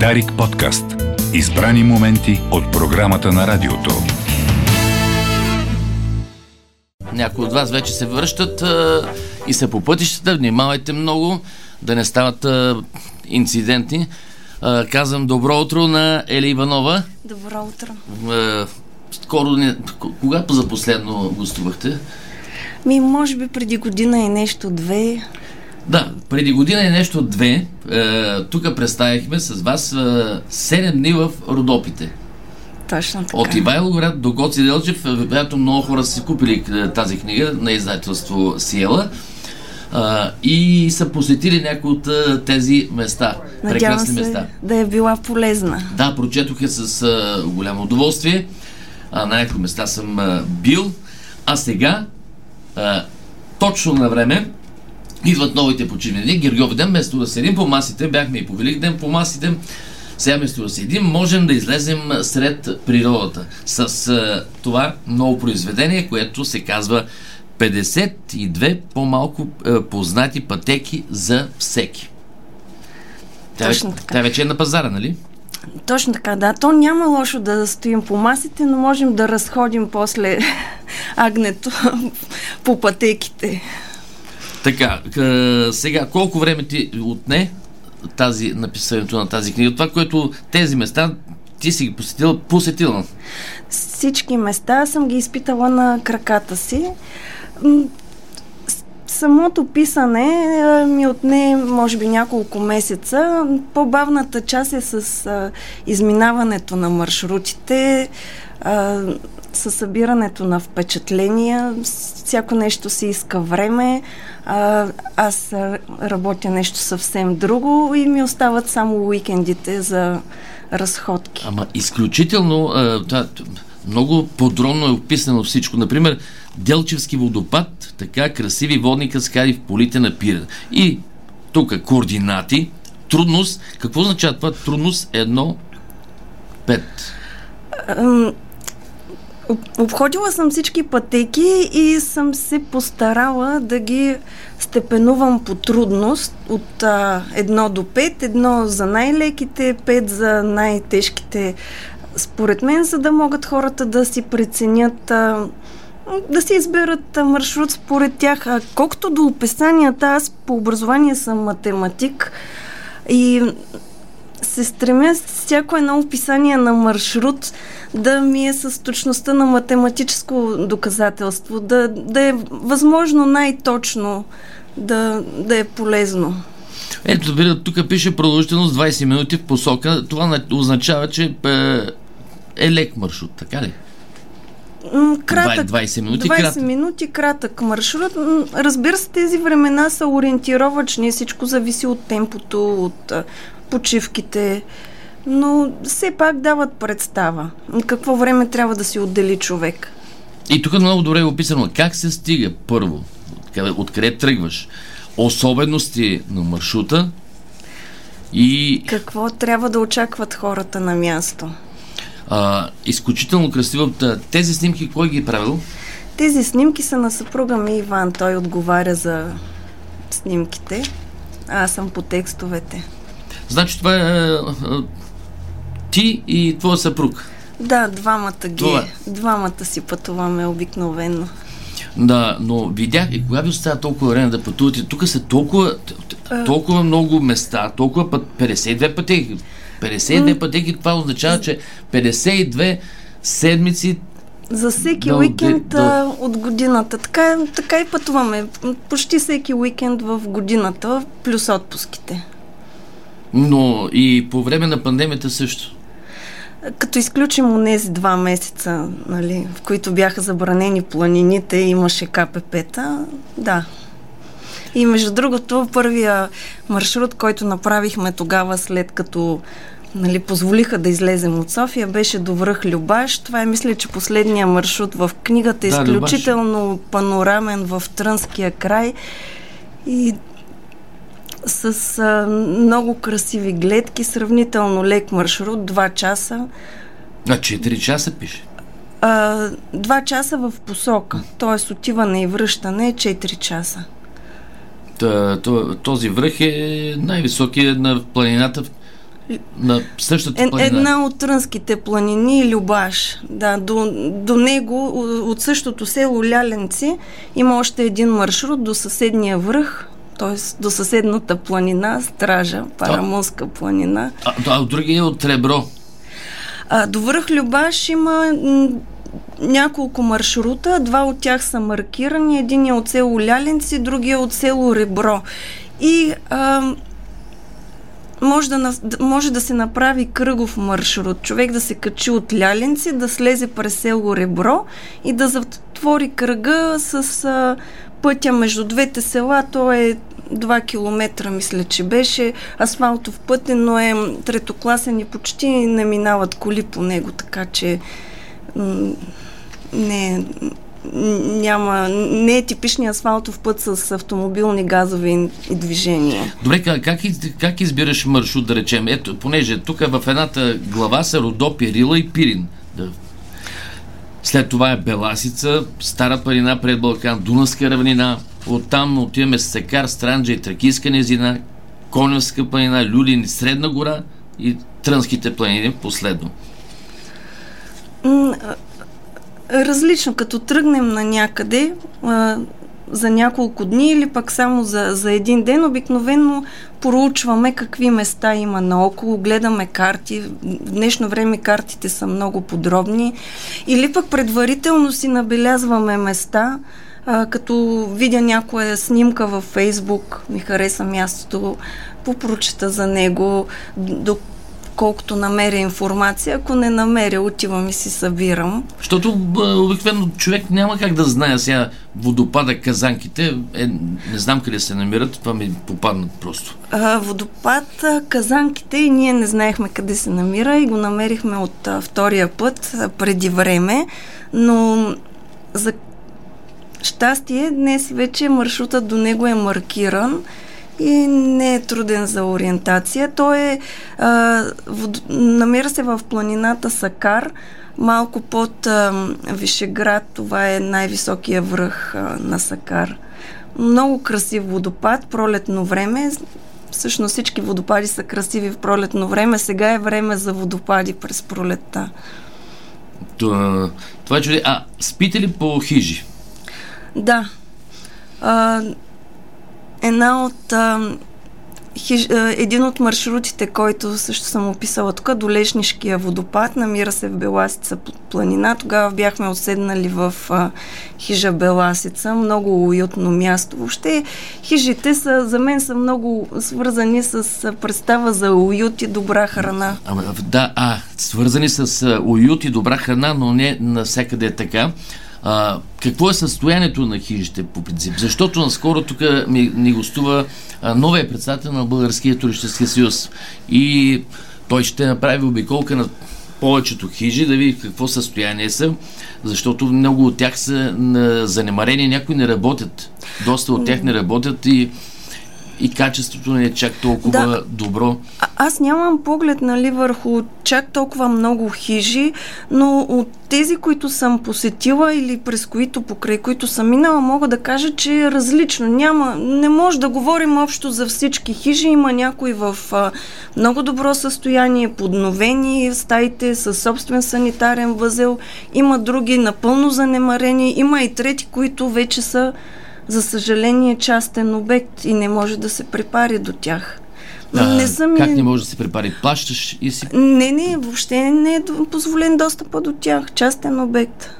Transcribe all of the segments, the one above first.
Дарик подкаст. Избрани моменти от програмата на радиото. Някои от вас вече се връщат а, и са по пътищата. Внимавайте много да не стават а, инциденти. А, казвам добро утро на Ели Иванова. Добро утро. А, скоро не... Кога за последно гостувахте? Ми, може би преди година и нещо две. Да, преди година и нещо две. Е, тук представихме с вас е, 7 дни в Родопите. Точно така. От Ивайловград до Гоци Делчев, вероятно много хора са си купили е, тази книга на издателство Сиела а, и са посетили някои от е, тези места. Надявам прекрасни се места. да е била полезна. Да, прочетоха с а, голямо удоволствие. А, на някои места съм а, бил. А сега, а, точно на време, идват новите почивни дни. Гергьов ден, вместо да седим по масите, бяхме и по Велик ден по масите, сега вместо да седим, можем да излезем сред природата с а, това ново произведение, което се казва 52 по-малко а, познати пътеки за всеки. Тя, Точно така. тя вече е на пазара, нали? Точно така, да. То няма лошо да стоим по масите, но можем да разходим после агнето по пътеките. Така, къ, сега, колко време ти отне тази, написането на тази книга? Това, което тези места ти си ги посетила, посетила. Всички места съм ги изпитала на краката си. Самото писане ми отне, може би, няколко месеца. По-бавната част е с а, изминаването на маршрутите, а, с събирането на впечатления. Всяко нещо си иска време. А, аз работя нещо съвсем друго и ми остават само уикендите за разходки. Ама изключително, а, т- много подробно е описано всичко. Например, Делчевски водопад, така красиви водни каскади в полите на Пирен. И тук координати, трудност. Какво означава това? Трудност 1, 5. Обходила съм всички пътеки и съм се постарала да ги степенувам по трудност от а, 1 до 5. Едно за най-леките, 5 за най-тежките. Според мен, за да могат хората да си преценят, а, да си изберат маршрут според тях. А колкото до описанията, аз по образование съм математик и се стремя с всяко едно описание на маршрут да ми е с точността на математическо доказателство, да, да е възможно най-точно, да, да е полезно. Ето, тук пише продължителност 20 минути в посока. Това на- означава, че е, е лек маршрут, така ли? Кратък, 20 минути, 20 кратък. минути кратък маршрут. Разбира се, тези времена са ориентировачни, всичко зависи от темпото, от почивките, но все пак дават представа. Какво време трябва да си отдели човек. И тук много добре е описано как се стига първо, откъде, откъде тръгваш, особености на маршрута и Какво трябва да очакват хората на място? а, изключително красиво. Тези снимки, кой ги е правил? Тези снимки са на съпруга ми Иван. Той отговаря за снимките. А аз съм по текстовете. Значи това е ти и твоя съпруг. Да, двамата ги. Това. Двамата си пътуваме обикновено. Да, но видях и кога ви остава толкова време да пътувате, тук са толкова, толкова много места, толкова път, 52 пътеки. 52 пътеки, това означава, че 52 седмици За всеки Да, уикенд да, от годината. Така, така и пътуваме. Почти всеки уикенд в годината, плюс отпуските. Но и по време на пандемията също. Като изключим онези два месеца, нали, в които бяха забранени планините, имаше КПП-та, да. И между другото, първия маршрут, който направихме тогава, след като нали, позволиха да излезем от София, беше до връх Любаш. Това е, мисля, че последния маршрут в книгата, е Да, изключително панорамен в Трънския край и с а, много красиви гледки, сравнително лек маршрут, 2 часа. На 4 часа пише. А, два часа в посока, т.е. отиване и връщане е 4 часа. Та, то, този връх е най-високия на планината. на същата Е, планина. една от трънските планини, Любаш. Да, до, до него, от същото село Ляленци, има още един маршрут до съседния връх, т.е. до съседната планина, Стража, Парамонска планина. А, а от другия е от Ребро. А, до връх Любаш има няколко маршрута, два от тях са маркирани, един е от село Ляленци, другия е от село Ребро. И а, може да, може да се направи кръгов маршрут. Човек да се качи от Ляленци, да слезе през село Ребро и да затвори кръга с а, пътя между двете села. То е 2 километра, мисля, че беше асфалтов пътен, но е третокласен и почти не минават коли по него, така че не, няма, не е типичният асфалтов път с автомобилни газови и движения. Добре, как, как избираш маршрут, да речем? Ето, понеже тук в едната глава са Родопи, Рила и Пирин. Да. След това е Беласица, Стара планина пред Балкан, Дунавска равнина. Оттам отиваме с Секар, Странджа и Тракийска низина, Коневска планина, Люлин и Средна гора и Трънските планини последно. Различно, като тръгнем на някъде за няколко дни или пък само за, за един ден, обикновено проучваме какви места има наоколо, гледаме карти. В днешно време картите са много подробни. Или пък предварително си набелязваме места, а, като видя някоя снимка във Фейсбук, ми хареса мястото, попрочета за него, до колкото намеря информация. Ако не намеря, отивам и си събирам. Защото обикновено човек няма как да знае сега водопада Казанките. Е, не знам къде се намират, това ми попадна просто. А, водопад Казанките и ние не знаехме къде се намира и го намерихме от а, втория път а, преди време, но за щастие днес вече маршрутът до него е маркиран и не е труден за ориентация. Той е, а, вод... намира се в планината Сакар, малко под а, Вишеград. Това е най-високия връх а, на Сакар. Много красив водопад, пролетно време. Всъщност всички водопади са красиви в пролетно време. Сега е време за водопади през пролетта. Това, това е чуде. А, спите ли по хижи? Да. А, една от. А, хиж, а, един от маршрутите, който също съм описала тук, до Лешнишкия водопад, намира се в Беласица планина. Тогава бяхме отседнали в а, хижа Беласица. Много уютно място. Въобще хижите са, за мен са много свързани с представа за уют и добра храна. А, да, а, свързани с уют и добра храна, но не навсякъде е така. А, какво е състоянието на хижите по принцип? Защото наскоро тук ми, ни гостува а, новия председател на Българския туристически съюз и той ще направи обиколка на повечето хижи, да види какво състояние са, защото много от тях са на занемарени, някои не работят. Доста от тях не работят и, и качеството не е чак толкова Да. добро. А, аз нямам поглед нали, върху чак толкова много хижи, но от тези, които съм посетила или през които, покрай които съм минала, мога да кажа, че е различно. Няма, не може да говорим общо за всички хижи. Има някои в а, много добро състояние, подновени стаите със собствен санитарен възел. Има други напълно занемарени. Има и трети, които вече са, за съжаление, частен обект и не може да се препари до тях. А, не съм Как не може да се препари? Плащаш и си... не, не, въобще не е позволен достъпа до тях. Частен обект.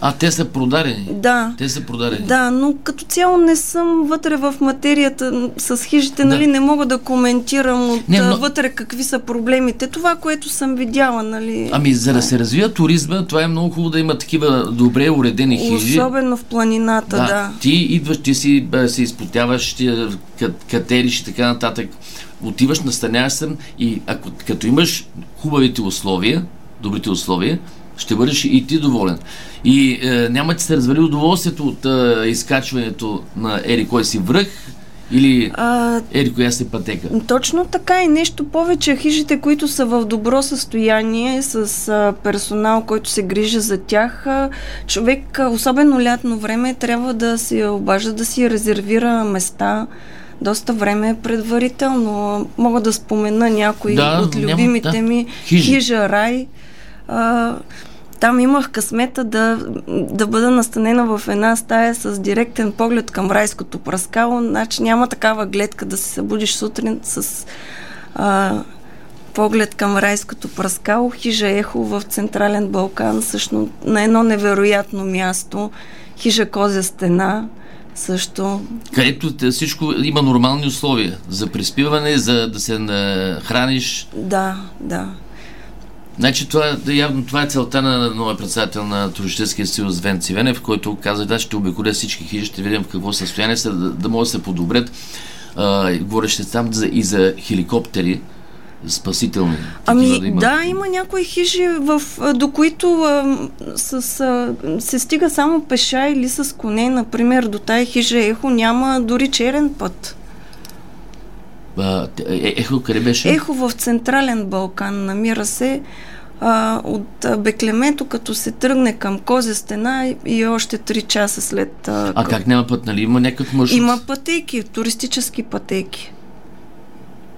А, те са продадени. Да. Те са продадени. Да, но като цяло не съм вътре в материята с хижите, Да. нали, не мога да коментирам от Не, но- вътре какви са проблемите. Това, което съм видяла, нали. Ами, за да се развива туризма, това е много хубаво да има такива добре уредени хижи. Особено в планината, да. да. Ти идваш, ти си бе, се изпотяваш, ти, е, кат- катериш и така нататък. Отиваш, настаняваш се и ако, като имаш хубавите условия, добрите условия, ще бъдеш и ти доволен. И е, няма ти се развали удоволствието от е, изкачването на ери кой си връх или А, ери коя си пътека. Точно така и нещо повече. Хижите, които са в добро състояние, с а, персонал, който се грижи за тях, а, човек, а, особено лятно време, трябва да си обажда, да си резервира места, доста време предварително. Мога да спомена някои Да, от любимите да. ми. Хижи. Хижа Рай. А, там имах късмета да, да бъда настанена в една стая с директен поглед към райското праскало. Значи няма такава гледка да се събудиш сутрин с а, поглед към райското праскало. Хижа Ехо в Централен Балкан, също на едно невероятно място. Хижа Козя стена, също. Където всичко има нормални условия за приспиване, за да се храниш. Да, да. Значи това, да, явно това е целта на новия председател на Туристическия съюз Вен Цивенев, който каза, да, ще обиколя всички хижи, ще видим в какво състояние са, да, да могат да се подобрят. А, говореше там за, и за хеликоптери, спасителни. Ами такива има. да, има някои хижи, в, до които а, с, а, се стига само пеша или с коне. Например, до тая хижа Ехо няма дори черен път. А, е, ехо, къде беше? Ехо в Централен Балкан намира се а, от Беклемето, като се тръгне към Козя стена и, и още 3 часа след... А, А как няма път, нали? Има някакъв маршрут. Има пътеки, туристически пътеки.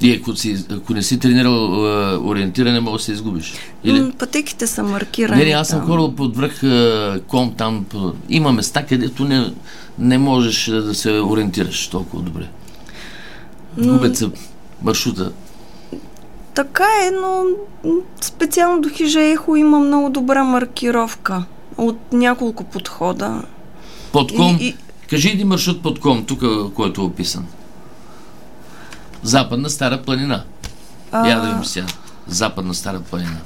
И ако, си, ако не си тренирал а, ориентиране, може да се изгубиш. Или? Пътеките са маркирани. Не, не, аз съм хорал под връх а, Ком, там по... има места, където не, не можеш да се ориентираш толкова добре. Губят се маршрута. Така е, но специално до хижа Ехо има много добра маркировка от няколко подхода. Под Ком, И- и- кажи един маршрут под Ком, тук, който е описан. Западна Стара планина. А, Я да видим сега. Западна Стара планина.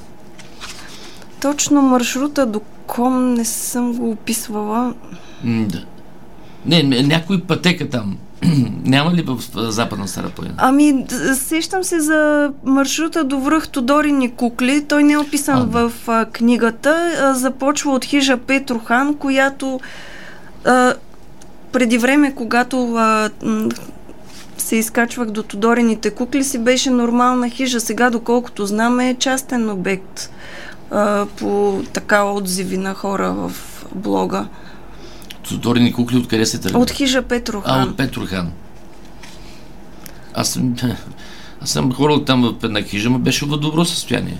Точно маршрута до Ком не съм го описвала. М, да. Не, някой пътека там. Няма ли в Западна Стара планина? Ами, сещам се за маршрута до връх Тодорини кукли. Той не е описан А, да. в а, книгата. А, започва от хижа Петрохан, която а, преди време, когато а, се изкачвах до Тодорините кукли, си беше нормална хижа. Сега, доколкото знаме, е частен обект а, по така отзиви на хора в блога. Тодорини кукли, откъде се тръгна? От хижа Петрохан. А, от Петрохан. Аз съм, аз съм хорал там в една хижа, но беше в добро състояние.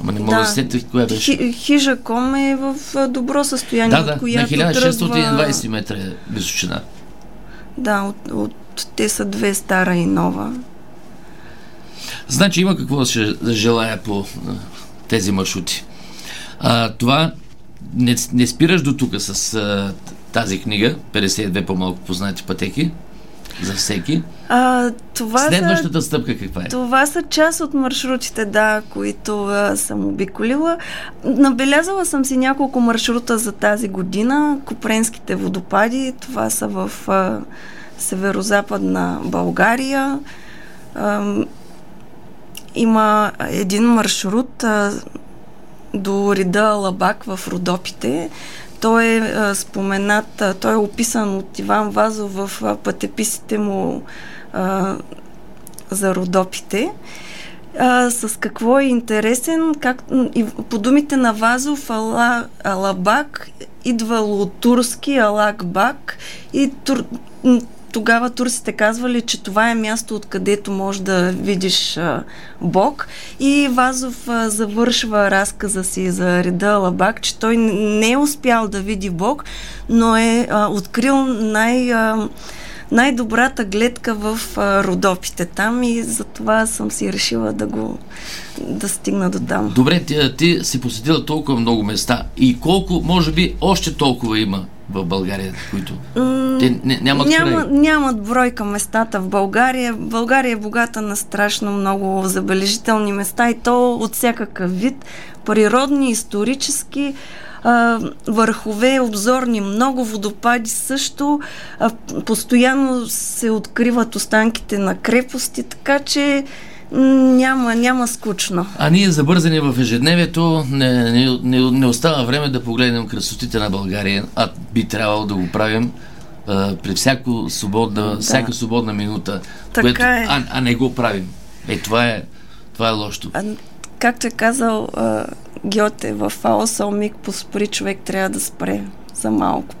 Ама не мога да, Да. сетя коя беше. Хи, хижа Ком е в добро състояние, да, от да, на която 1620 тръгва... метра е височина. Да, от, от, те са две стара и нова. Значи има какво да желая по тези маршрути. А, това не, не спираш до тук с а, тази книга, 52 по-малко познати пътеки за всеки. А, това, са, Следващата стъпка каква е? това са част от маршрутите, да, които а, съм обиколила. Набелязала съм си няколко маршрута за тази година. Копренските водопади, това са в а, северо-западна България. А, има един маршрут а, до Рида Лабак в Родопите. Той е а, споменат, той е описан от Иван Вазов в пътеписите му а, за Родопите. А, с какво е интересен? Как, и по думите на Вазов, Ала, Алабак идвало от турски Алакбак и тур, тогава турците казвали, че това е място, откъдето можеш да видиш а, Бог. И Вазов а, завършва разказа си за реда Алабак, че той не е успял да види Бог, но е а, открил най- а, най-добрата гледка в а, Родопите там и затова съм си решила да го да стигна до там. Добре, ти, ти си посетила толкова много места и колко, може би, още толкова има в България, които те не, нямат Няма, нямат бройка местата в България. България е богата на страшно много забележителни места и то от всякакъв вид. Природни, исторически, а, върхове, обзорни, много водопади също. А, постоянно се откриват останките на крепости, така че няма, няма скучно. А ние забързани в ежедневието не, не, не, не остава време да погледнем красотите на България, а би трябвало да го правим а, при всяко свободна, всяка свободна минута, Така което, е. а, а не го правим. Е, това е, това е лошото. А, както е казал а, Гьоте в Фаосъл миг поспори, човек трябва да спре за малко.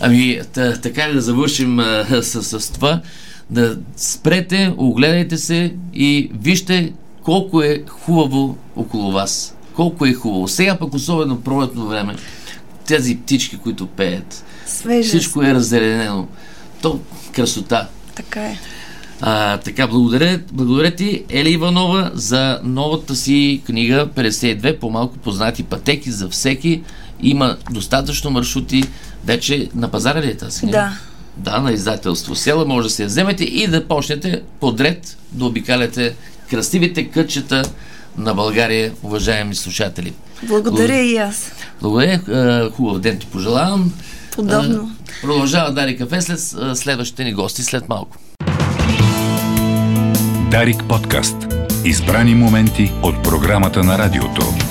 Ами, та, така да завършим а, с, с това? Да спрете, огледайте се и вижте колко е хубаво около вас. Колко е хубаво. Сега пък особено пролетно време, тези птички, които пеят, Свежест. всичко е раззеленено. То красота. Така е. А, така, благодаря, благодаря ти, Ели Иванова, за новата си книга 52 по-малко познати пътеки за всеки. Има достатъчно маршрути. Вече на пазара ли е тази книга? Да. Да, на издателство Села може да се я вземете и да почнете подред да обикаляте красивите кътчета на България, уважаеми слушатели. Благодаря и аз. Благодаря, е, хубав ден ти пожелавам. Подобно. Е, Продължава Дари Кафе след е, следващите ни гости след малко. Дарик подкаст. Избрани моменти от програмата на радиото.